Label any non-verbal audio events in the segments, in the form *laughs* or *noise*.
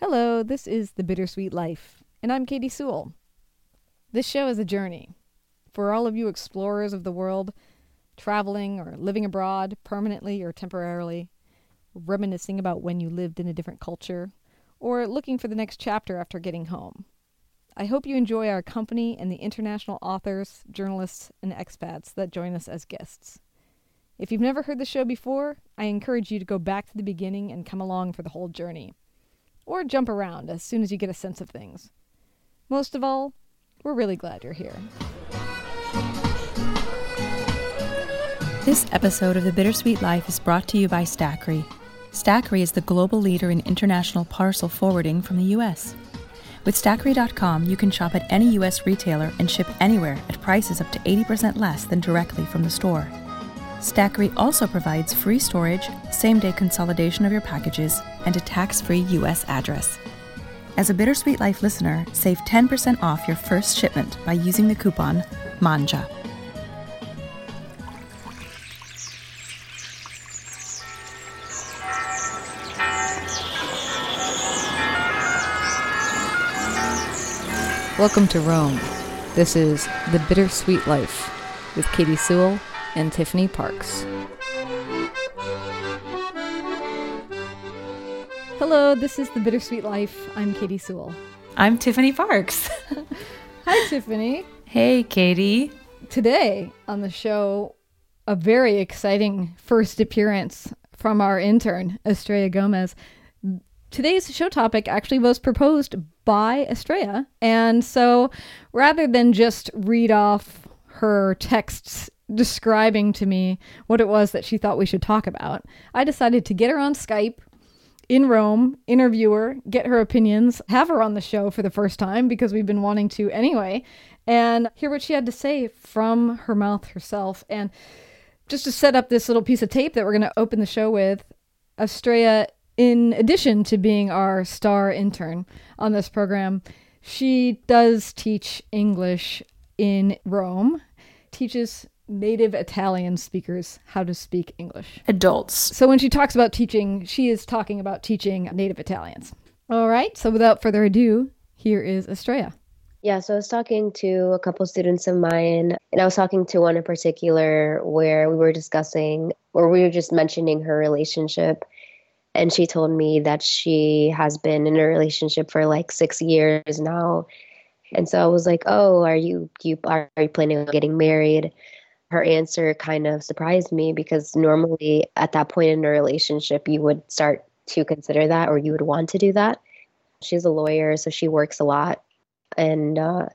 Hello, this is The Bittersweet Life, and I'm Katie Sewell. This show is a journey for all of you explorers of the world, traveling or living abroad permanently or temporarily, reminiscing about when you lived in a different culture, or looking for the next chapter after getting home. I hope you enjoy our company and the international authors, journalists, and expats that join us as guests. If you've never heard the show before, I encourage you to go back to the beginning and come along for the whole journey. Or jump around as soon as you get a sense of things. Most of all, we're really glad you're here. This episode of The Bittersweet Life is brought to you by Stackry. Stackry is the global leader in international parcel forwarding from the U.S. With Stackry.com, you can shop at any U.S. retailer and ship anywhere at prices up to 80% less than directly from the store. Stackry also provides free storage, same day consolidation of your packages, and a tax free U.S. address. As a Bittersweet Life listener, save 10% off your first shipment by using the coupon MANGIA. Welcome to Rome. This is The Bittersweet Life with Katie Sewell and Tiffany Parks. Hello, this is The Bittersweet Life. I'm Katie Sewell. I'm Tiffany Parks. *laughs* Hi, Tiffany. hey, Katie. Today on the show, a very exciting first appearance from our intern, Estrella Gomez. Today's show topic actually was proposed by Estrella. And so rather than just read off her texts describing to me what it was that she thought we should talk about, I decided to get her on Skype in Rome, interview her, get her opinions, have her on the show for the first time because we've been wanting to anyway, and hear what she had to say from her mouth herself. And just to set up this little piece of tape that we're going to open the show with, Estrella in addition to being our star intern on this program, she does teach English in Rome, teaches native Italian speakers how to speak English. Adults. So when she talks about teaching, she is talking about teaching native Italians. All right, so without further ado, here is Estrella. Yeah, so I was talking to a couple students of mine, and I was talking to one in particular where we were discussing, or we were just mentioning her relationship and she told me that she has been in a relationship for like six years now and so i was like oh are you you are you planning on getting married her answer kind of surprised me because normally at that point in a relationship you would start to consider that or you would want to do that she's a lawyer so she works a lot and uh,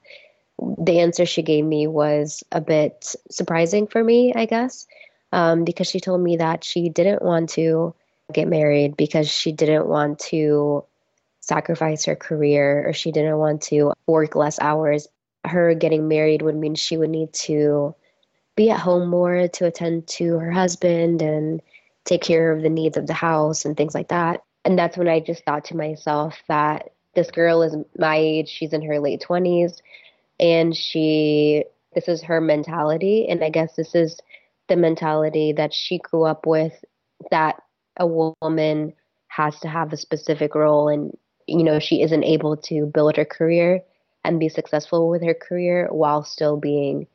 the answer she gave me was a bit surprising for me i guess um, because she told me that she didn't want to get married because she didn't want to sacrifice her career or she didn't want to work less hours. Her getting married would mean she would need to be at home more to attend to her husband and take care of the needs of the house and things like that. And that's when I just thought to myself that this girl is my age, she's in her late 20s, and she, this is her mentality. And I guess this is the mentality that she grew up with that a woman has to have a specific role and you know she isn't able to build her career and be successful with her career while still being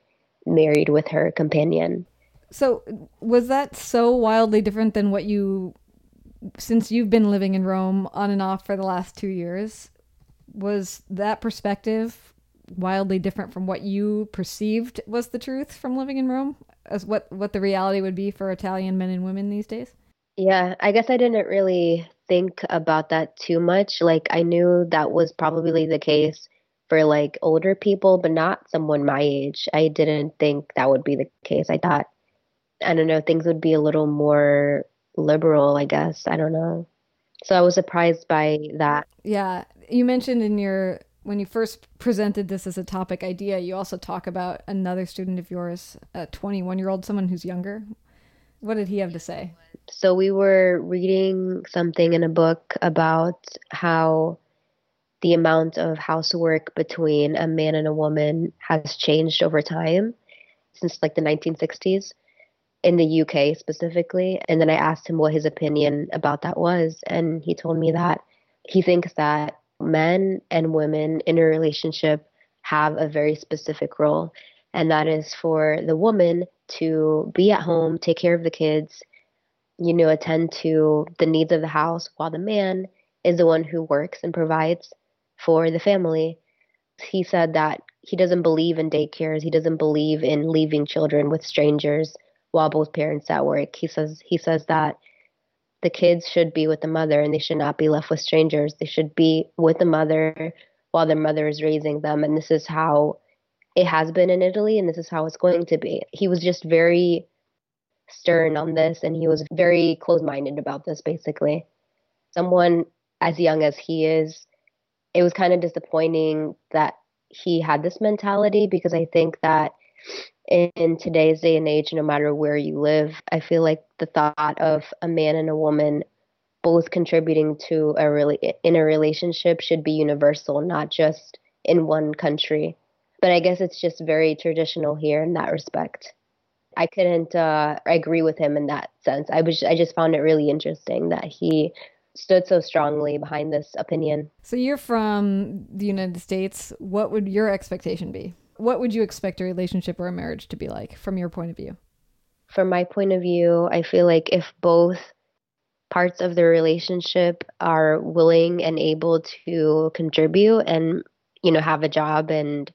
married with her companion. So was that so wildly different than what you since you've been living in Rome on and off for the last 2 years was that perspective wildly different from what you perceived was the truth from living in Rome? As what what the reality would be for Italian men and women these days? Yeah, I guess I didn't really think about that too much. Like I knew that was probably the case for like older people, but not someone my age. I didn't think that would be the case. I thought I don't know, things would be a little more liberal, I guess. I don't know. So I was surprised by that. Yeah, you mentioned in your when you first presented this as a topic idea, you also talk about another student of yours, a 21 year old, someone who's younger. What did he have to say? So we were reading something in a book about how the amount of housework between a man and a woman has changed over time since like the 1960s in the UK specifically. And then I asked him what his opinion about that was. And he told me that he thinks that men and women in a relationship have a very specific role, and that is for the woman to be at home, take care of the kids, you know, attend to the needs of the house, while the man is the one who works and provides for the family. He said that he doesn't believe in daycares. He doesn't believe in leaving children with strangers while both parents at work. He says he says that the kids should be with the mother and they should not be left with strangers. They should be with the mother while their mother is raising them. And this is how it has been in Italy and this is how it's going to be. He was just very stern on this and he was very close minded about this basically. Someone as young as he is, it was kind of disappointing that he had this mentality because I think that in today's day and age, no matter where you live, I feel like the thought of a man and a woman both contributing to a really in a relationship should be universal, not just in one country. But I guess it's just very traditional here in that respect. I couldn't uh, agree with him in that sense. I was I just found it really interesting that he stood so strongly behind this opinion. So you're from the United States. What would your expectation be? What would you expect a relationship or a marriage to be like from your point of view? From my point of view, I feel like if both parts of the relationship are willing and able to contribute and you know have a job and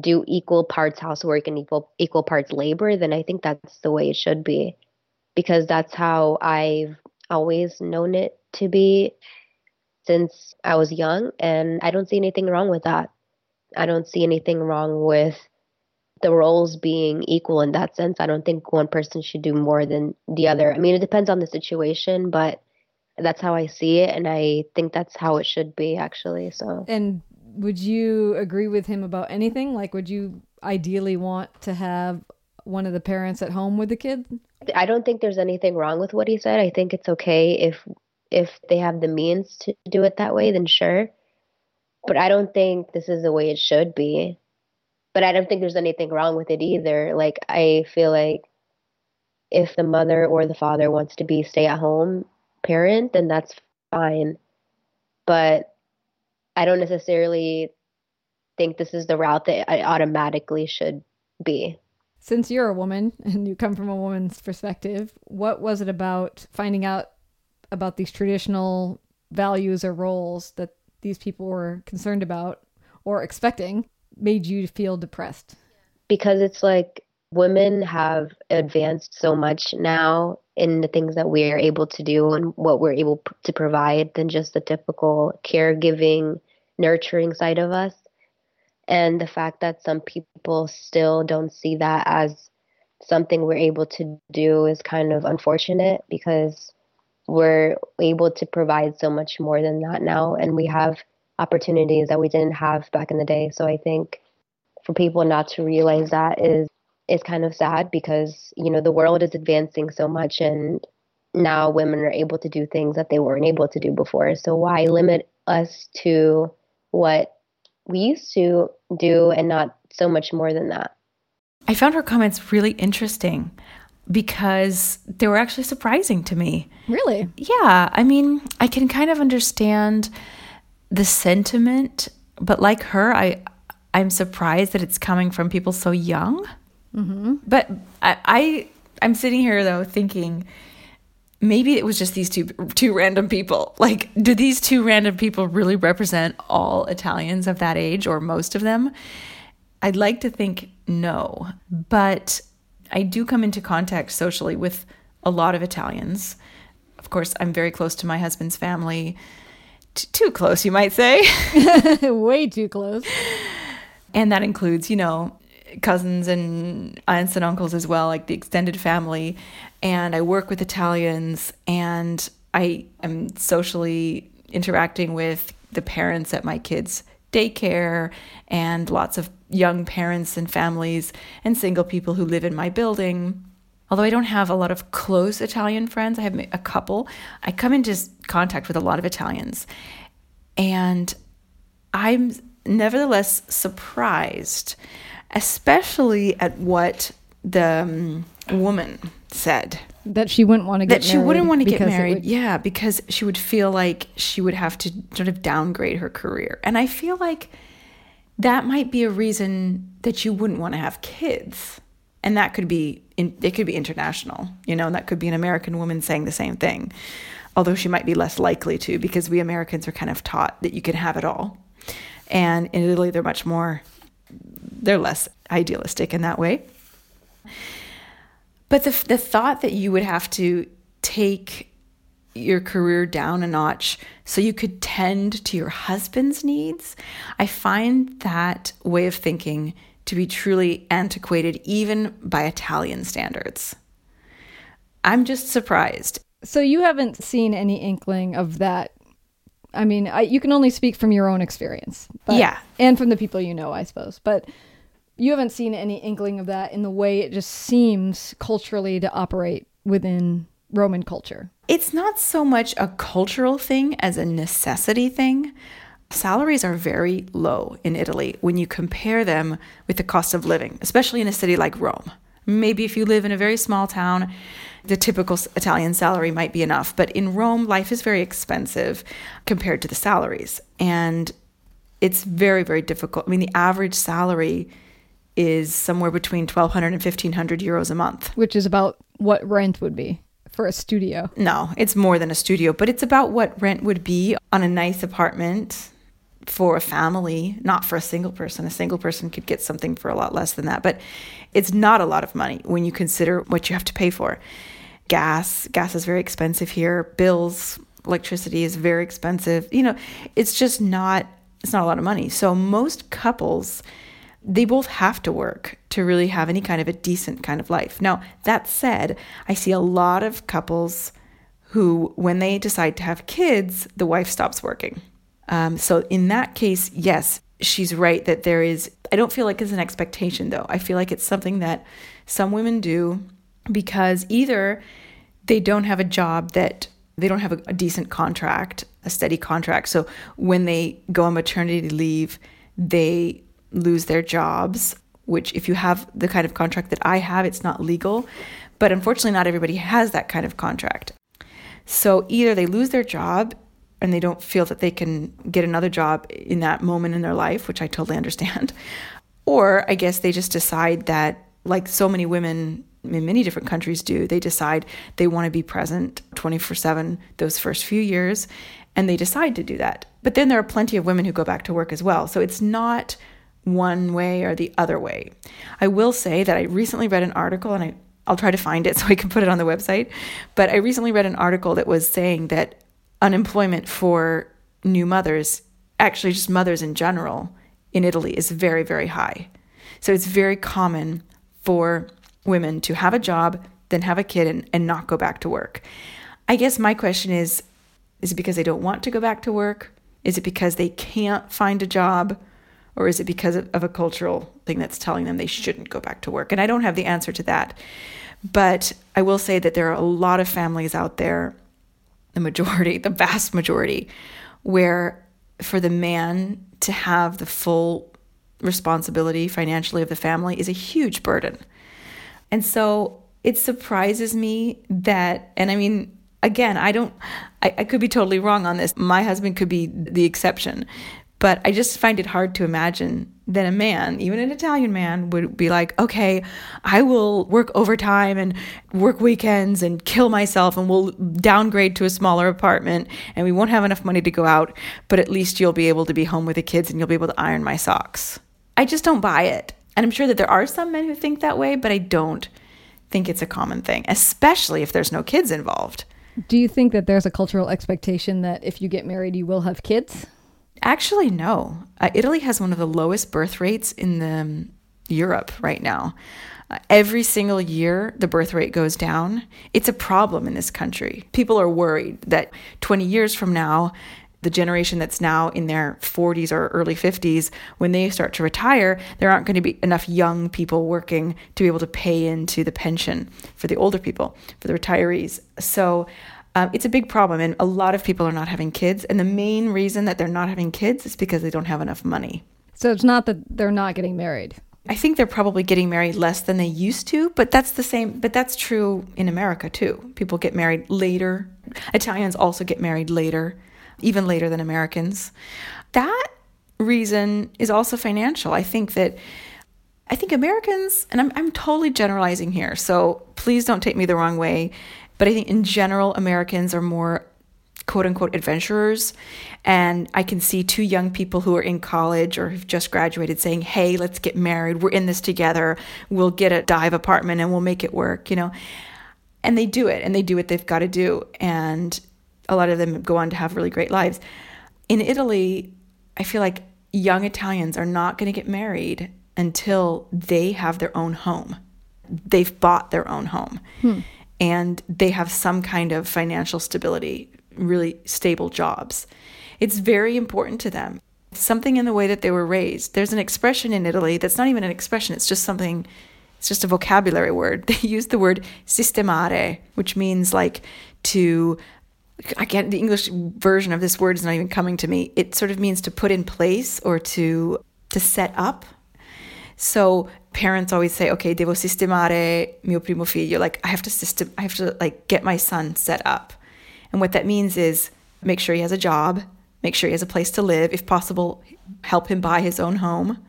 do equal parts housework and equal equal parts labor then i think that's the way it should be because that's how i've always known it to be since i was young and i don't see anything wrong with that i don't see anything wrong with the roles being equal in that sense. I don't think one person should do more than the other. I mean, it depends on the situation, but that's how I see it, and I think that's how it should be actually. So, and would you agree with him about anything? Like, would you ideally want to have one of the parents at home with the kid? I don't think there's anything wrong with what he said. I think it's okay if if they have the means to do it that way, then sure. But I don't think this is the way it should be but I don't think there's anything wrong with it either. Like I feel like if the mother or the father wants to be stay at home parent, then that's fine. But I don't necessarily think this is the route that I automatically should be. Since you're a woman and you come from a woman's perspective, what was it about finding out about these traditional values or roles that these people were concerned about or expecting made you feel depressed? Because it's like women have advanced so much now in the things that we're able to do and what we're able to provide than just the typical caregiving, nurturing side of us. And the fact that some people still don't see that as something we're able to do is kind of unfortunate because we're able to provide so much more than that now. And we have opportunities that we didn't have back in the day. So I think for people not to realize that is is kind of sad because you know the world is advancing so much and now women are able to do things that they weren't able to do before. So why limit us to what we used to do and not so much more than that? I found her comments really interesting because they were actually surprising to me. Really? Yeah. I mean, I can kind of understand the sentiment, but like her, I I'm surprised that it's coming from people so young. Mm-hmm. But I, I I'm sitting here though thinking maybe it was just these two two random people. Like, do these two random people really represent all Italians of that age or most of them? I'd like to think no, but I do come into contact socially with a lot of Italians. Of course, I'm very close to my husband's family t- too close, you might say. *laughs* Way too close. And that includes, you know, cousins and aunts and uncles as well, like the extended family. And I work with Italians and I am socially interacting with the parents at my kids' daycare and lots of young parents and families and single people who live in my building. Although I don't have a lot of close Italian friends, I have a couple. I come into contact with a lot of Italians. And I'm nevertheless surprised, especially at what the um, woman said. That she wouldn't want to get that she wouldn't want to get married. would- yeah, because she would feel like she would have to sort of downgrade her career. And I feel like that might be a reason that you wouldn't want to have kids. And that could be in, it could be international, you know, and that could be an American woman saying the same thing. Although she might be less likely to because we Americans are kind of taught that you can have it all. And in Italy they're much more they're less idealistic in that way. But the the thought that you would have to take your career down a notch so you could tend to your husband's needs, I find that way of thinking to be truly antiquated even by Italian standards. I'm just surprised. So you haven't seen any inkling of that. I mean, I, you can only speak from your own experience. But, Yeah. And from the people you know, I suppose. But you haven't seen any inkling of that in the way it just seems culturally to operate within Roman culture. It's not so much a cultural thing as a necessity thing. Salaries are very low in Italy when you compare them with the cost of living, especially in a city like Rome. Maybe if you live in a very small town, the typical Italian salary might be enough. But in Rome, life is very expensive compared to the salaries. And it's very, very difficult. I mean, the average salary is somewhere between 1200 and 1500 euros a month. which is about what rent would be for a studio. No, it's more than a studio, but it's about what rent would be on a nice apartment for a family, not for a single person. A single person could get something for a lot less than that, but it's not a lot of money when you consider what you have to pay for. Gas, gas is very expensive here. Bills, electricity is very expensive. You know, it's just not it's not a lot of money. So most couples they both have to work to really have any kind of a decent kind of life. Now, that said, I see a lot of couples who, when they decide to have kids, the wife stops working. Um, so, in that case, yes, she's right that there is, I don't feel like it's an expectation though. I feel like it's something that some women do because either they don't have a job that they don't have a, a decent contract, a steady contract. So, when they go on maternity leave, they lose their jobs, which, if you have the kind of contract that I have, it's not legal. But unfortunately, not everybody has that kind of contract. So either they lose their job and they don't feel that they can get another job in that moment in their life, which I totally understand, *laughs* or I guess they just decide that, like so many women in many different countries do, they decide they want to be present 24 7 those first few years, and they decide to do that. But then there are plenty of women who go back to work as well. So it's not one way or the other way. I will say that I recently read an article, and I, I'll try to find it *laughs* so I can put it on the website. But I recently read an article that was saying that unemployment for new mothers, actually just mothers in general, in Italy is very, very high. So it's very common for women to have a job, then have a kid, and, and not go back to work. I guess my question is is it because they don't want to go back to work? Is it because they can't find a job? Or is it because of, a cultural thing that's telling them they shouldn't go back to work? And I don't have the answer to that. But I will say that there are a lot of families out there, the majority, the vast majority, where for the man to have the full responsibility financially of the family is a huge burden. And so it surprises me that, and I mean, again, I don't, I, I could be totally wrong on this. My husband could be the exception, but I just find it hard to imagine that a man, even an Italian man, would be like, okay, I will work overtime and work weekends and kill myself and we'll downgrade to a smaller apartment and we won't have enough money to go out, but at least you'll be able to be home with the kids and you'll be able to iron my socks. I just don't buy it. And I'm sure that there are some men who think that way, but I don't think it's a common thing, especially if there's no kids involved. Do you think that there's a cultural expectation that if you get married, you will have kids? Actually, no. Uh, Italy has one of the lowest birth rates in the, um, Europe right now. Uh, every single year, the birth rate goes down. It's a problem in this country. People are worried that 20 years from now, the generation that's now in their 40s or early 50s, when they start to retire, there aren't going to be enough young people working to be able to pay into the pension for the older people, for the retirees. So um, it's a big problem, and a lot of people are not having kids. And the main reason that they're not having kids is because they don't have enough money. So it's not that they're not getting married. I think they're probably getting married less than they used to, but that's the same, but that's true in America too. People get married later. Italians also get married later, even later than Americans. That reason is also financial. I think that I think Americans, and I'm, I'm totally generalizing here, so please don't take me the wrong way, but I think in general, Americans are more quote unquote adventurers. And I can see two young people who are in college or have just graduated saying, Hey, let's get married. We're in this together. We'll get a dive apartment and we'll make it work, you know? And they do it and they do what they've got to do. And a lot of them go on to have really great lives. In Italy, I feel like young Italians are not going to get married until they have their own home. They've bought their own home. Hmm. And they have some kind of financial stability really stable jobs. It's very important to them. Something in the way that they were raised. There's an expression in Italy that's not even an expression, it's just something, it's just a vocabulary word. *laughs* They use the word sistemare, which means like to I can't, the English version of this word is not even coming to me. It sort of means to put in place or to to set up. So parents always say, okay, devo sistemare mio primo figlio. Like I have to system, I have to like get my son set up. And what that means is make sure he has a job, make sure he has a place to live, if possible, help him buy his own home.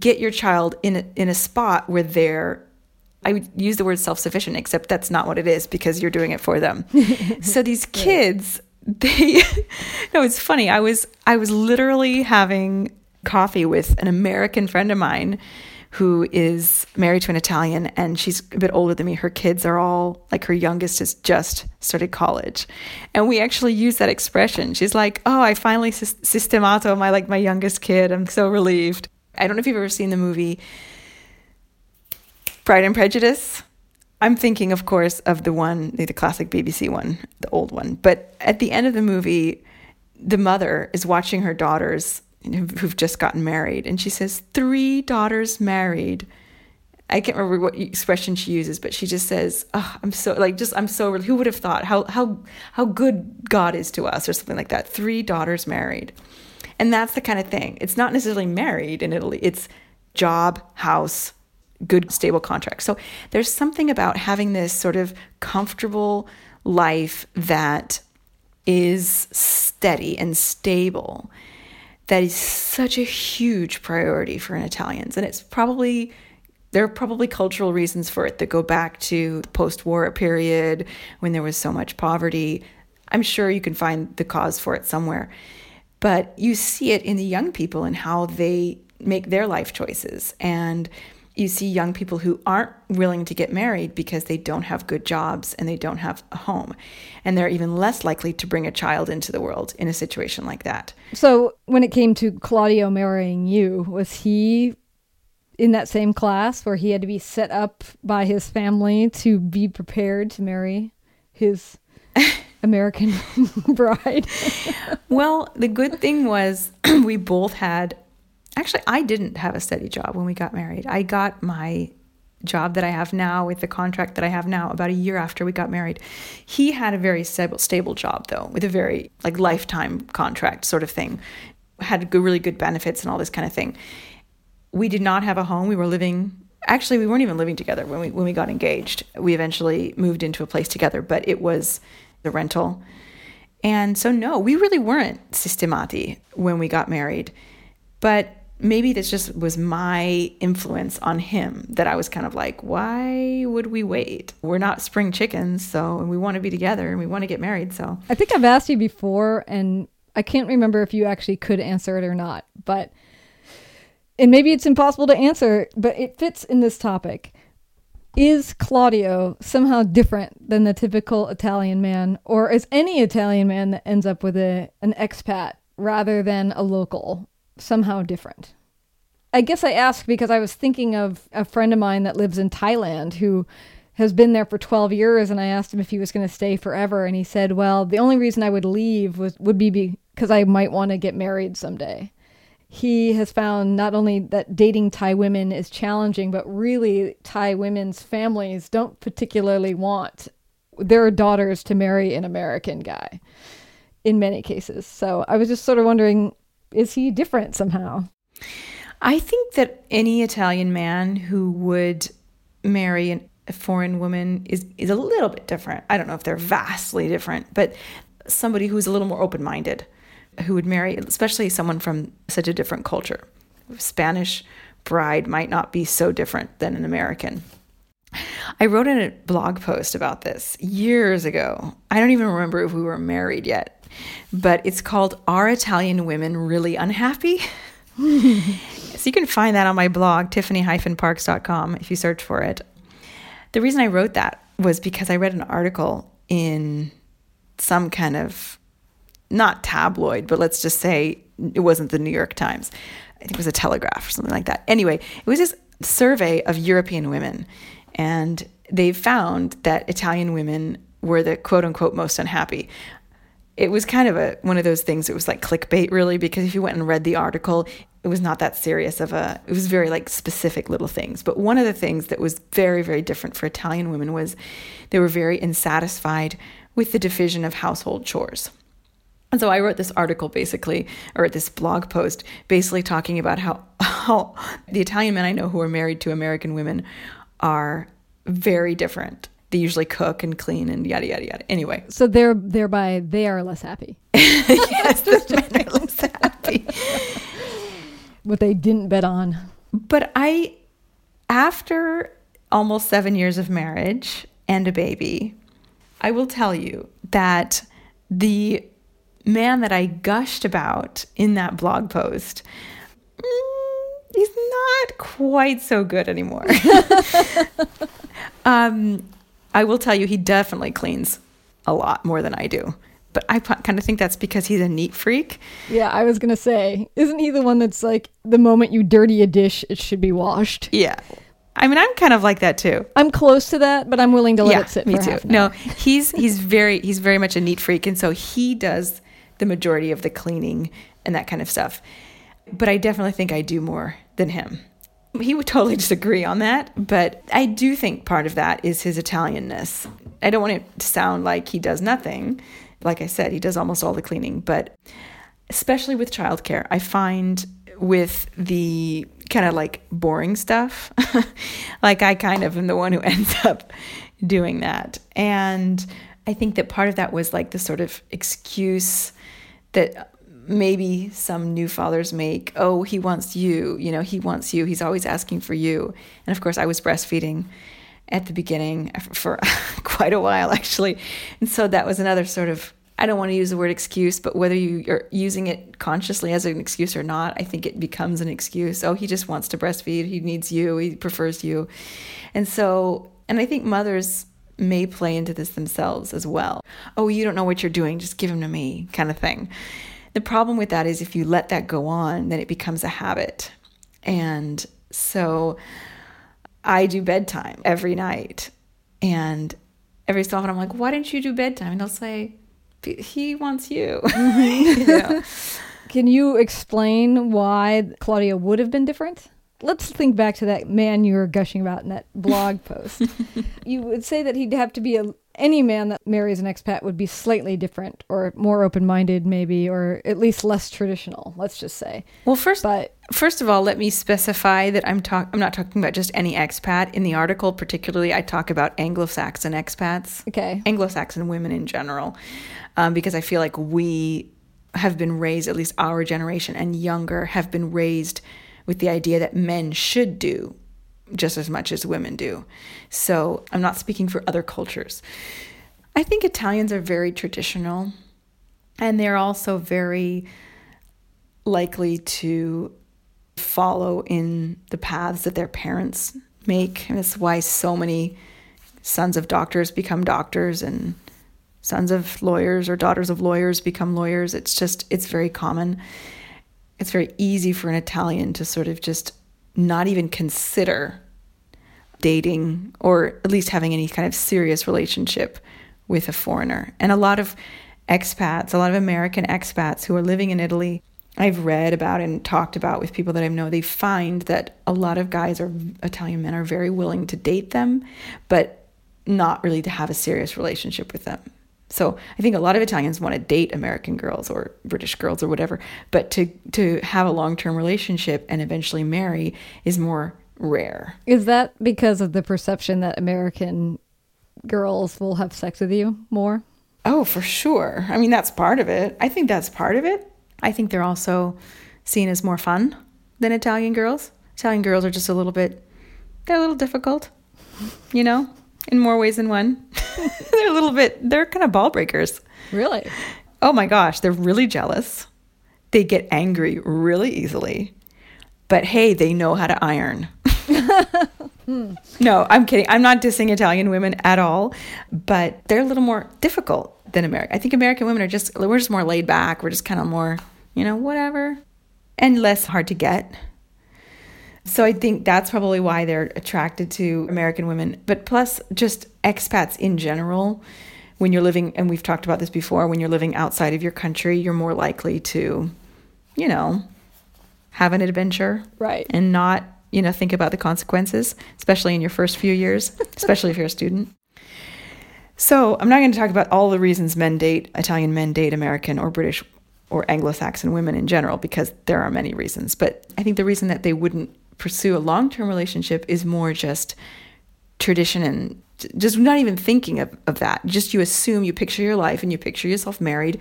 Get your child in a, in a spot where they're I would use the word self-sufficient except that's not what it is because you're doing it for them. *laughs* so these kids they *laughs* no it's funny. I was I was literally having coffee with an American friend of mine who is married to an Italian and she's a bit older than me. Her kids are all like her youngest has just started college. And we actually use that expression. She's like, "Oh, I finally sistemato my like my youngest kid. I'm so relieved." I don't know if you've ever seen the movie Pride and Prejudice. I'm thinking, of course, of the one, the classic BBC one, the old one. But at the end of the movie, the mother is watching her daughters who've just gotten married. And she says, three daughters married. I can't remember what expression she uses, but she just says, oh, I'm so like just I'm so who would have thought how how how good God is to us or something like that. Three daughters married. And that's the kind of thing. It's not necessarily married in Italy. It's job, house, good stable contract. So there's something about having this sort of comfortable life that is steady and stable that is such a huge priority for an Italians. And it's probably there are probably cultural reasons for it that go back to the post-war period when there was so much poverty. I'm sure you can find the cause for it somewhere. But you see it in the young people and how they make their life choices and you see young people who aren't willing to get married because they don't have good jobs and they don't have a home. And they're even less likely to bring a child into the world in a situation like that. So, when it came to Claudio marrying you, was he in that same class where he had to be set up by his family to be prepared to marry his *laughs* American *laughs* bride? well, the good thing was *clears throat* we both had actually, I didn't have a steady job when we got married. I got my job that I have now with the contract that I have now about a year after we got married. He had a very stable, stable job though, with a very like lifetime contract sort of thing. Had good, really good benefits and all this kind of thing. We did not have a home. We were living actually we weren't even living together when we when we got engaged. We eventually moved into a place together, but it was the rental. And so no, we really weren't sistemati when we got married. But maybe this just was my influence on him that I was kind of like, why would we wait? We're not spring chickens, so we want to be together and we want to get married. So I think I've asked you before, and I can't remember if you actually could answer it or not, but and maybe it's impossible to answer, but it fits in this topic. Is Claudio somehow different than the typical Italian man, or is any Italian man that ends up with a an expat rather than a local? Somehow different. I guess I ask because I was thinking of a friend of mine that lives in Thailand who has been there for 12 years and I asked him if he was going to stay forever and he said, "Well, the only reason I would leave was would be because I might want to get married someday." He has found not only that dating Thai women is challenging, but really Thai women's families don't particularly want their daughters to marry an American guy in many cases. So I was just sort of wondering is he different somehow? I think that any Italian man who would marry an, a foreign woman is is a little bit different. I don't know if they're vastly different, but somebody who's a little more open minded, who would marry, especially someone from such a different culture. A Spanish bride might not be so different than an American. I wrote in a blog post about this years ago. I don't even remember if we were married yet, but it's called Are Italian Women Really Unhappy? *laughs* so you can find that on my blog, tiffany-parks.com, if you search for it. The reason I wrote that was because I read an article in some kind of not tabloid, but let's just say it wasn't the New York Times. I think it was a Telegraph or something like that. Anyway, it was this survey of European women, and they found that Italian women were the quote unquote most unhappy. It was kind of a one of those things. It was like clickbait, really, because if you went and read the article, it was not that serious of a. It was very like specific little things. But one of the things that was very very different for Italian women was they were very insatisfied with the division of household chores. And so I wrote this article basically, or this blog post, basically talking about how, how the Italian men I know who are married to American women are very different. They usually cook and clean and yada yada yada. Anyway, so they're thereby they are less happy. *laughs* yes, the men are less happy. what they didn't bet on. But I, after almost seven years of marriage and a baby, I will tell you that the man that I gushed about in that blog post, mm, he's not quite so good anymore. *laughs* *laughs* um, I will tell you, he definitely cleans a lot more than I do. But I kind of think that's because he's a neat freak. Yeah, I was going to say, isn't he the one that's like, the moment you dirty a dish, it should be washed? Yeah. I mean, I'm kind of like that too. I'm close to that, but I'm willing to let yeah, it sit. Me too. No, *laughs* he's he's very he's very much a neat freak, and so he does the majority of the cleaning and that kind of stuff. But I definitely think I do more than him. He would totally disagree on that, but I do think part of that is his Italianness. I don't want it to sound like he does nothing. Like I said, he does almost all the cleaning, but especially with childcare, I find with the kind of like boring stuff, *laughs* like I kind of am the one who *laughs* ends up doing that. And I think that part of that was like the sort of excuse that maybe some new fathers make oh he wants you you know he wants you he's always asking for you and of course i was breastfeeding at the beginning for *laughs* quite a while actually and so that was another sort of i don't want to use the word excuse but whether you are using it consciously as an excuse or not i think it becomes an excuse oh he just wants to breastfeed he needs you he prefers you and so and i think mothers may play into this themselves as well. Oh, you don't know what you're doing, just give him to me, kind of thing. The problem with that is if you let that go on, then it becomes a habit. And so I do bedtime every night. And every so often I'm like, why didn't you do bedtime? And they'll say, he wants you. *laughs* you know? *laughs* Can you explain why Claudio would have been different? let's think back to that man you were gushing about in that blog post. *laughs* you would say that he'd have to be a any man that marries an expat would be slightly different or more open-minded maybe or at least less traditional let's just say. Well first but first of all let me specify that i'm talk i'm not talking about just any expat. In the article particularly i talk about anglo-saxon expats okay. Anglo-saxon women in general um, because i feel like we have been raised at least our generation and younger have been raised with the idea that men should do just as much as women do. So I'm not speaking for other cultures. I think Italians are very traditional and they're also very likely to follow in the paths that their parents make. And that's why so many sons of doctors become doctors and sons of lawyers or daughters of lawyers become lawyers. It's just, it's very common it's very easy for an Italian to sort of just not even consider dating or at least having any kind of serious relationship with a foreigner. And a lot of expats, a lot of American expats who are living in Italy, I've read about and talked about with people that I know, they find that a lot of guys or Italian men are very willing to date them, but not really to have a serious relationship with them. So I think a lot of Italians want to date American girls or British girls or whatever, but to to have a long-term relationship and eventually marry is more rare. Is that because of the perception that American girls will have sex with you more? Oh, for sure. I mean, that's part of it. I think that's part of it. I think they're also seen as more fun than Italian girls. Italian girls are just a little bit they're a little difficult, you know, in more ways than one. *laughs* they're a little bit they're kind of ball breakers. Really? Oh my gosh, they're really jealous. They get angry really easily. But hey, they know how to iron. *laughs* No, I'm kidding. I'm not dissing Italian women at all, but they're a little more difficult than American. I think American women are just we're just more laid back. We're just kind of more, you know, whatever, and less hard to get. So I think that's probably why they're attracted to American women. But plus, just expats in general, when you're living, and we've talked about this before, when you're living outside of your country, you're more likely to, you know, have an adventure, Right. and not you know think about the consequences especially in your first few years *laughs* especially if you're a student so i'm not going to talk about all the reasons men date italian men date american or british or anglo-saxon women in general because there are many reasons but i think the reason that they wouldn't pursue a long-term relationship is more just tradition and just not even thinking of, of that just you assume you picture your life and you picture yourself married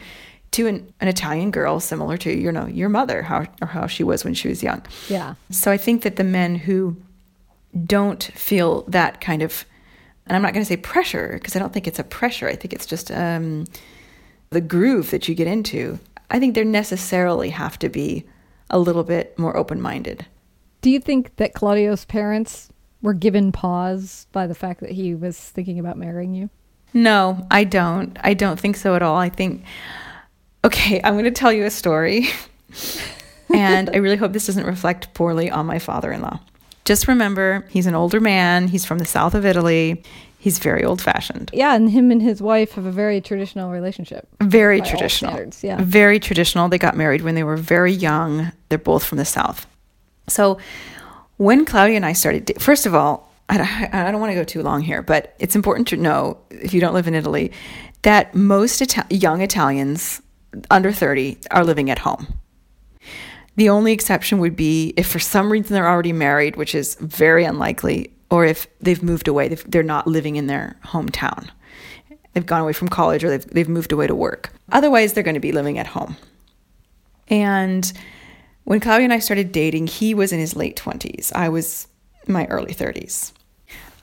to an, an italian girl similar to you know your mother how or how she was when she was young Yeah. so I think that the men who don't feel that kind of, and I'm not going to say pressure because I don't think it's a pressure. I think it's just um, the groove that you get into. I think they necessarily have to be a little bit more open minded. Do you think that Claudio's parents were given pause by the fact that he was thinking about marrying you? No, I don't. I don't think so at all. I think, okay, I'm going to tell you a story. *laughs* and I really hope this doesn't reflect poorly on my father in law. Just remember, he's an older man. He's from the south of Italy. He's very old fashioned. Yeah, and him and his wife have a very traditional relationship. Very traditional. yeah. Very traditional. They got married when they were very young. They're both from the south. So when Claudio and I started, first of all, I don't, *laughs* I don't want to go too long here, but it's important to know if you don't live in Italy that most Ita- young Italians under 30 are living at home. The only exception would be if for some reason they're already married, which is very unlikely, or if they've moved away, they're not living in their hometown. They've gone away from college or they've, they've moved away to work. Otherwise, they're going to be living at home. And when Claudio and I started dating, he was in his late 20s. I was in my early 30s.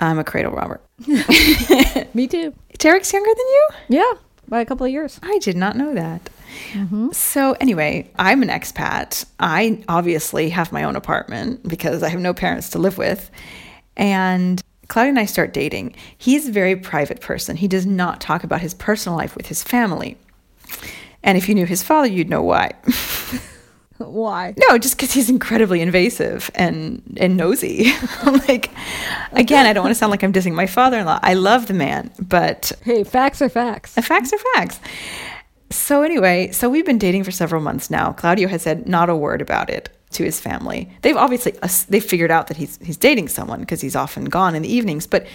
I'm a cradle robber. *laughs* Me too. Tarek's younger than you? Yeah, by a couple of years. I did not know that. Mm-hmm. So, anyway, I'm an expat. I obviously have my own apartment because I have no parents to live with. And Claudio and I start dating. He's a very private person. He does not talk about his personal life with his family. And if you knew his father, you'd know why. *laughs* *laughs* Why? No, just because he's incredibly invasive and and nosy. *laughs* Like, again, I don't want to sound like I'm dissing my father-in-law. I love the man, but Hey, facts are facts. facts are facts. So anyway, so we've been dating for several months now. Claudio has said not a word about it to his family. They've obviously uh, they've figured out that he's he's dating someone because he's often gone in the evenings, but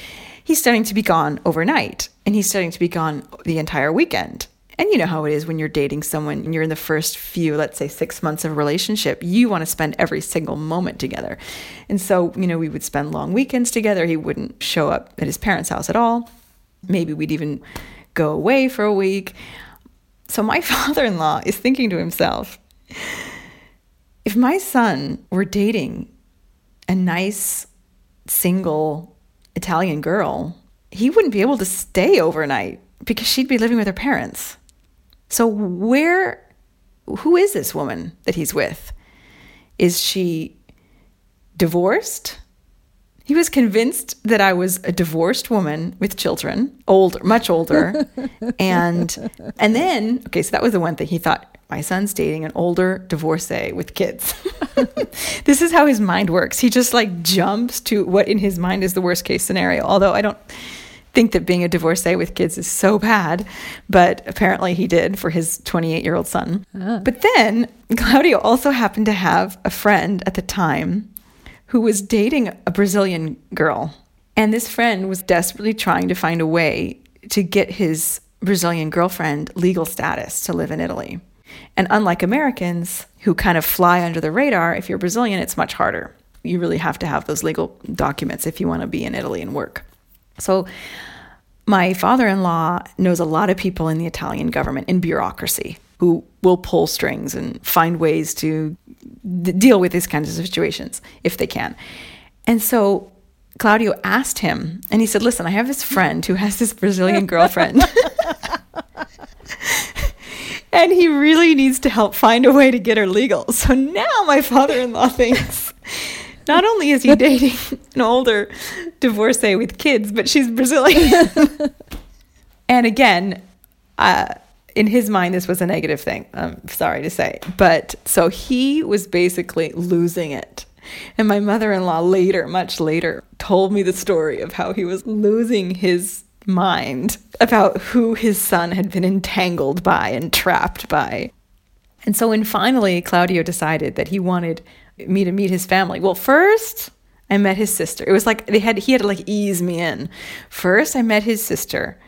he's starting to be gone overnight and he's starting to be gone the entire weekend. And you know how it is when you're dating someone and you're in the first few, let's say 6 months of relationship, you want to spend every single moment together. And so, you know, we would spend long weekends together. He wouldn't show up at his parents' house at all. Maybe we'd even go away for a week. So my *laughs* father in law is thinking to himself if my son were dating a nice single Italian girl, he wouldn't be able to stay overnight because she'd be living with her parents. So, where, who is this woman that he's with? Is she divorced? He was convinced that I was a divorced woman with children, old, much older, *laughs* and and then okay, so that was the one thing he thought. My son's dating an older divorcee with kids. *laughs* this is how his mind works. He just like jumps to what in his mind is the worst case scenario. Although I don't think that being a divorcee with kids is so bad, but apparently he did for his 28 year old son. Ah. But then Claudio also happened to have a friend at the time who was dating a Brazilian girl. And this friend was desperately trying to find a way to get his Brazilian girlfriend legal status to live in Italy. And unlike Americans who kind of fly under the radar, if you're Brazilian, it's much harder. You really have to have those legal documents if you want to be in Italy and work. So, my father in law knows a lot of people in the Italian government in bureaucracy who will pull strings and find ways to deal with these kinds of situations if they can. And so Claudio asked him, and he said, Listen, I have this friend who has this Brazilian girlfriend. *laughs* and he really needs to help find a way to get her legal. So now my father in law thinks not only is he *laughs* dating an older divorcee with kids, but she's Brazilian. *laughs* and again, uh, in his mind, this was a negative thing. I'm sorry to say. But so he was basically losing it. And my mother in law later, much later, told me the story of how he was losing his mind about who his son had been entangled by and trapped by. And so when finally Claudio decided that he wanted me to meet his family, well, first I met his sister. It was like they had he had to like ease me in. First I met his sister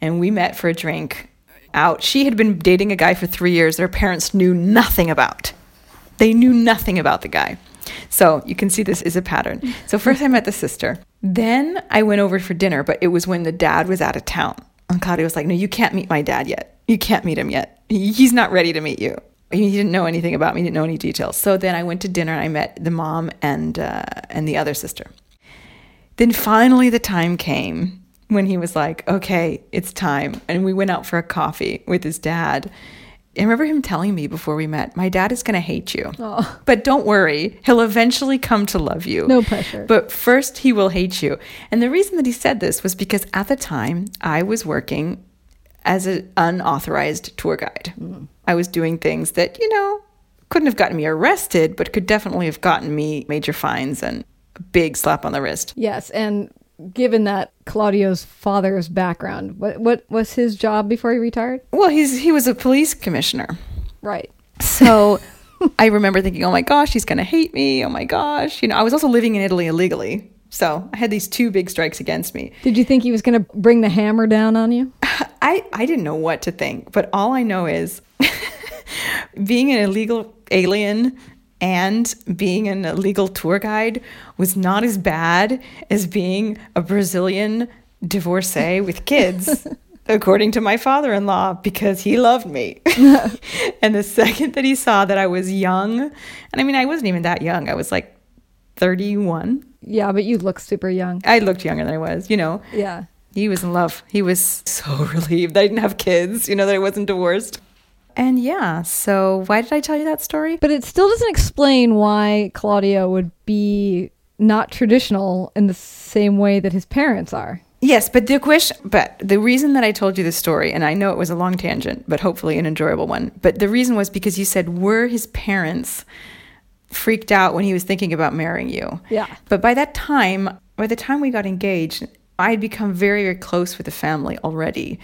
and we met for a drink out. She had been dating a guy for 3 years their parents knew nothing about. They knew nothing about the guy. So you can see this is a pattern. So first I met the sister. Then I went over for dinner, but it was when the dad was out of town. And Claudio was like, No, you can't meet my dad yet. You can't meet him yet. He's not ready to meet you. He didn't know anything about me, he didn't know any details. So then I went to dinner and I met the mom and, uh, and the other sister. Then finally the time came when he was like, okay, it's time. And we went out for a coffee with his dad. I remember him telling me before we met, my dad is going to hate you. Oh. But don't worry, he'll eventually come to love you. No pressure. But first, he will hate you. And the reason that he said this was because at the time, I was working as an unauthorized tour guide. Mm. I was doing things that, you know, couldn't have gotten me arrested, but could definitely have gotten me major fines and a big slap on the wrist. Yes. And given that Claudio's father's background, what what was his job before he retired? Well, he's he was a police commissioner. Right. So I remember thinking, "Oh my gosh, he's going to hate me. Oh my gosh." You know, I was also living in Italy illegally. So, I had these two big strikes against me. Did you think he was going to bring the hammer down on you? *sighs* I I didn't know what to think, but all I know is *laughs* being an illegal alien and being an illegal tour guide was not as bad as being a Brazilian divorcee with kids, *laughs* according to my father in law, because he loved me. *laughs* and the second that he saw that I was young, and I mean, I wasn't even that young, I was like 31. Yeah, but you look super young. I looked younger than I was, you know. Yeah. He was in love. He was so *laughs* relieved that I didn't have kids, you know, that I wasn't divorced. And yeah, so why did I tell you that story? But it still doesn't explain why Claudio would be not traditional in the same way that his parents are. Yes, but the question, but the reason that I told you this story, and I know it was a long tangent, but hopefully an enjoyable one. But the reason was because you said, were his parents freaked out when he was thinking about marrying you? Yeah. But by that time, by the time we got engaged, I had become very, very close with the family already.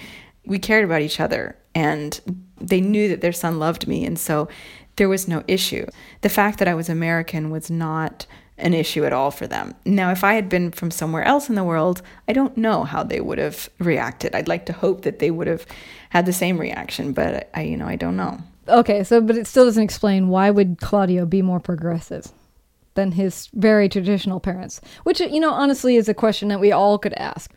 We cared about each other, and they knew that their son loved me. And so there was no issue. The fact that I was American was not an issue at all for them. Now, if I had been from somewhere else in the world, I don't know how they would have reacted. I'd like to hope that they would have had the same reaction, but I, you know, I don't know. Okay, so but it still doesn't explain why would Claudio be more progressive than his very traditional parents, which you know honestly is a question that we all could ask.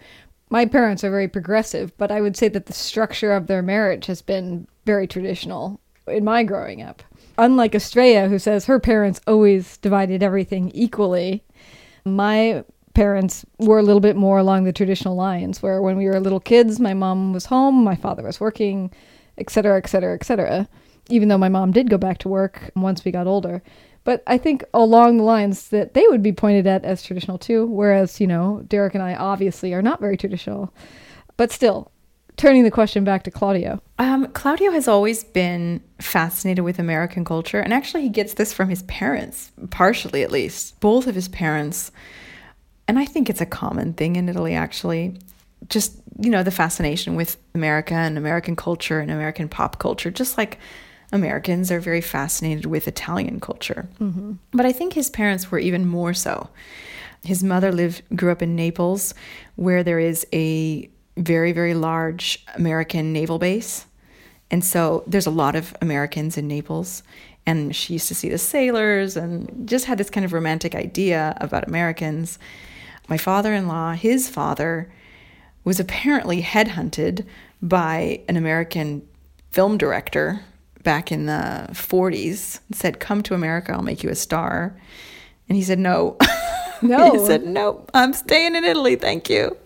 My parents are very progressive, but I would say that the structure of their marriage has been very traditional in my growing up. Unlike Estrella, who says her parents always divided everything equally, my parents were a little bit more along the traditional lines, where when we were little kids, my mom was home, my father was working, etc., etc., etc. Even though my mom did go back to work once we got older. But I think along the lines that they would be pointed at as traditional too, whereas, you know, Derek and I obviously are not very traditional. But still, turning the question back to Claudio. Um, Claudio has always been fascinated with American culture, and actually, he gets this from his parents, partially at least. Both of his parents, and I think it's a common thing in Italy, actually. Just, you know, the fascination with America and American culture and American pop culture, just like Americans are very fascinated with Italian culture. Mm-hmm. But I think his parents were even more so. His mother lived grew up in Naples, where there is a very, very large American naval base. And so there's a lot of Americans in Naples. And she used to see the sailors and just had this kind of romantic idea about Americans. My father in law, his father, was apparently headhunted by an American film director back in the 40s and said, Come to America, I'll make you a star. And he said, No. *laughs* No. he said, No, I'm staying in Italy, thank you.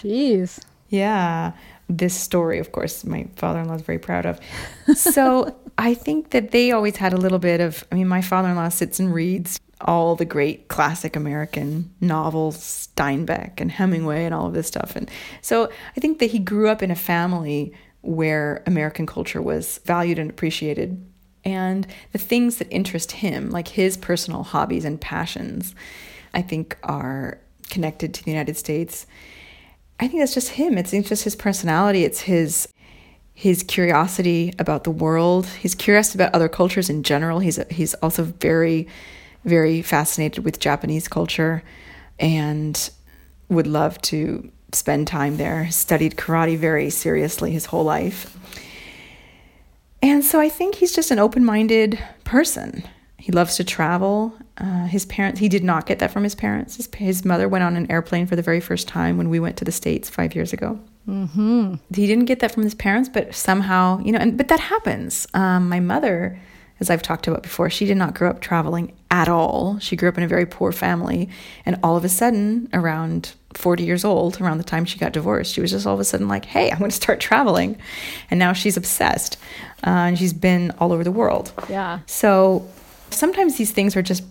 Jeez. Yeah. This story, of course, my father in law is very proud of. *laughs* So I think that they always had a little bit of, I mean, my father in law sits and reads all the great classic American novels, Steinbeck and Hemingway and all of this stuff. And so I think that he grew up in a family where American culture was valued and appreciated. And the things that interest him, like his personal hobbies and passions, I think are connected to the United States. I think that's just him. It's, it's just his personality. It's his his curiosity about the world. He's curious about other cultures in general. He's he's also very very fascinated with Japanese culture and would love to spend time there. Studied karate very seriously his whole life. And so I think he's just an open-minded person. He loves to travel. Uh, his parents, he did not get that from his parents. His, his, mother went on an airplane for the very first time when we went to the States five years ago. Mm-hmm. He didn't get that from his parents, but somehow, you know, and, but that happens. Um, my mother, as I've talked about before, she did not grow up traveling at all. She grew up in a very poor family. And all of a sudden, around 40 years old, around the time she got divorced, she was just all of a sudden like, hey, I'm going to start *laughs* traveling. And now she's obsessed. Uh, and she's been all over the world. Yeah. So sometimes these things are just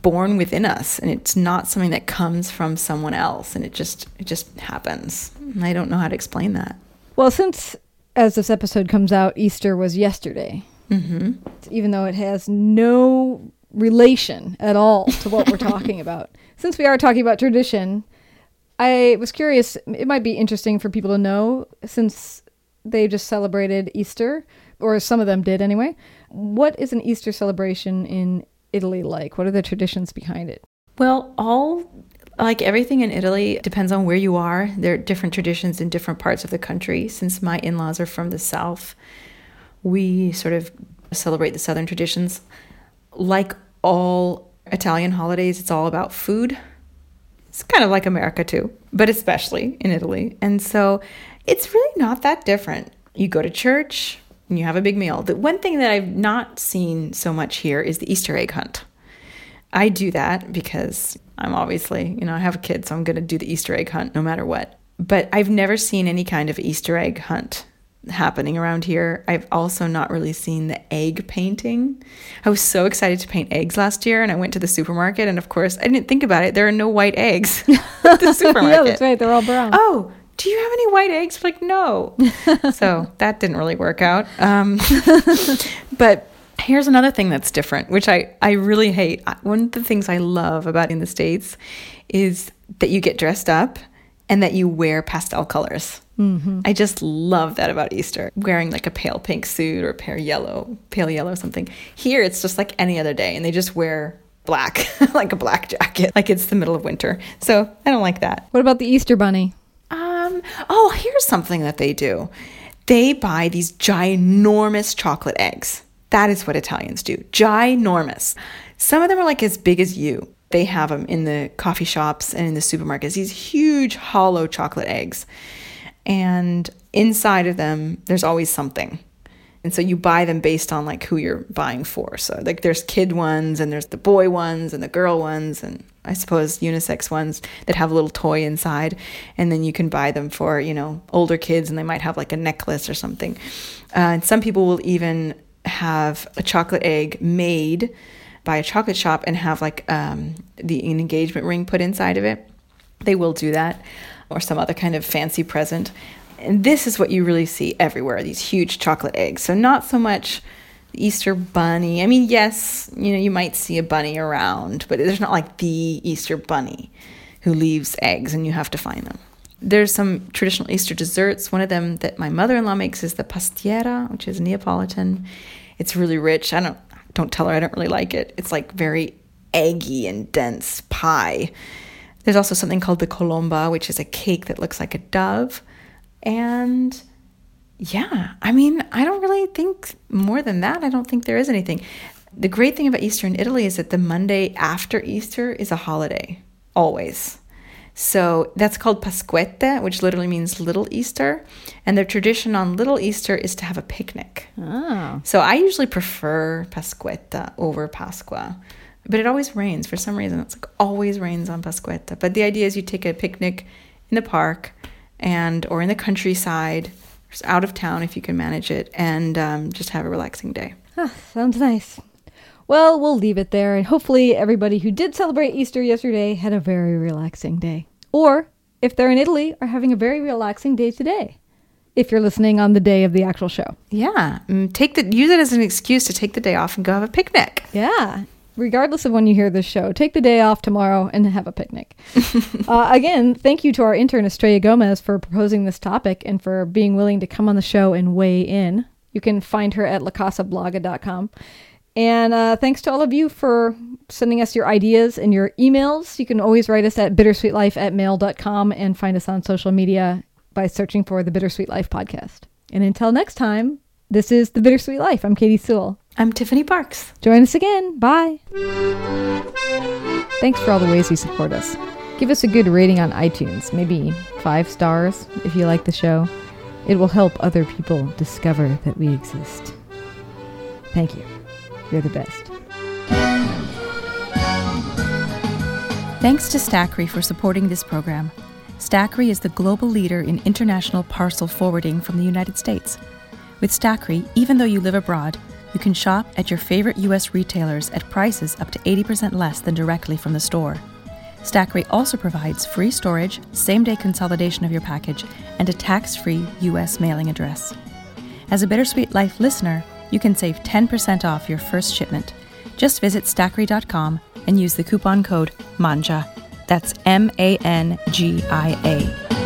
born within us and it's not something that comes from someone else and it just it just happens and i don't know how to explain that Well, since as this episode comes out, Easter was yesterday, mm-hmm. even though it has no relation at all to what we're talking *laughs* about. Since we are talking about tradition, I was curious, it might be interesting for people to know since they just celebrated Easter, or some of them did anyway. What is an Easter celebration in Italy like? What are the traditions behind it? well all like everything in italy depends on where you are there are different traditions in different parts of the country since my in-laws are from the south we sort of celebrate the southern traditions like all italian holidays it's all about food it's kind of like america too but especially in italy. And so it's really not that different. You go to church and you have a big meal. The one thing that i've not seen so much here is the easter egg hunt. I do that because I'm obviously, you know, I have a kid, so I'm going to do the Easter egg hunt no matter what. But I've never seen any kind of Easter egg hunt happening around here. I've also not really seen the egg painting. I was so excited to paint eggs last year, and I went to the supermarket, and of course, I didn't think about it. There are no white eggs *laughs* *laughs* at the supermarket. yeah, that's right. They're all brown. Oh, do you have any white eggs? Like, no. *laughs* so that didn't really work out. Um, but here's another thing that's different, which I, I really hate. One of the things I love about in the States is that you get dressed up and that you wear pastel colors. Mm-hmm. I just love that about Easter. Wearing like a pale pink suit or pale yellow, pale yellow something. Here it's just like any other day and they just wear black, *laughs* like a black jacket, like it's the middle of winter. So I don't like that. What about the Easter bunny? Um, oh, here's something that they do. They buy these ginormous chocolate eggs. That is what Italians do. Ginormous. Some of them are like as big as you. They have them in the coffee shops and in the supermarkets. These huge hollow chocolate eggs. And inside of them, there's always something. And so you buy them based on like who you're buying for. So like there's kid ones and there's the boy ones and the girl ones and I suppose unisex ones that have a little toy inside. And then you can buy them for, you know, older kids and they might have like a necklace or something. Uh, and some people will even have a chocolate egg made by a chocolate shop and have like um, the engagement ring put inside of it. They will do that or some other kind of fancy present. And this is what you really see everywhere these huge chocolate eggs. So, not so much Easter bunny. I mean, yes, you know, you might see a bunny around, but there's not like the Easter bunny who leaves eggs and you have to find them. There's some traditional Easter desserts. One of them that my mother in law makes is the pastiera, which is Neapolitan. It's really rich. I don't don't tell her I don't really like it. It's like very eggy and dense pie. There's also something called the colomba, which is a cake that looks like a dove. And yeah, I mean, I don't really think more than that. I don't think there is anything. The great thing about Easter in Italy is that the Monday after Easter is a holiday, always. So that's called Pasquetta, which literally means Little Easter. And their tradition on Little Easter is to have a picnic. Oh. So I usually prefer Pasquetta over Pasqua. But it always rains for some reason. It's like always rains on Pasquetta. But the idea is you take a picnic in the park and or in the countryside, out of town if you can manage it, and um, just have a relaxing day. Ah, sounds nice. Well, we'll leave it there, and hopefully, everybody who did celebrate Easter yesterday had a very relaxing day. Or, if they're in Italy, are having a very relaxing day today. If you're listening on the day of the actual show. Yeah, mm, take the use it as an excuse to take the day off and go have a picnic. Yeah. Regardless of when you hear this show, take the day off tomorrow and have a picnic. *laughs* uh, again, thank you to our intern, Estrella Gomez, for proposing this topic and for being willing to come on the show and weigh in. You can find her at lacasablaga.com. And uh, thanks to all of you for sending us your ideas and your emails. You can always write us at bittersweetlife at mail.com and find us on social media by searching for the Bittersweet Life podcast. And until next time, this is The Bittersweet Life. I'm Katy Sewall. I'm Tiffany Parks. Join us again. Bye. Thanks for all the ways you support us. Give us a good rating on iTunes, maybe five stars if you like the show. It will help other people discover that we exist. Thank you. You're the best. Thanks to Stackry for supporting this program. Stackry is the global leader in international parcel forwarding from the United States. With Stackry, even though you live abroad, you can shop at your favorite U.S. retailers at prices up to 80% less than directly from the store. Stackry also provides free storage, same day consolidation of your package, and a tax free U.S. mailing address. As a Bittersweet Life listener, you can save 10% off your first shipment. Just visit stackry.com and use the coupon code MANGIA. That's M A N G I A.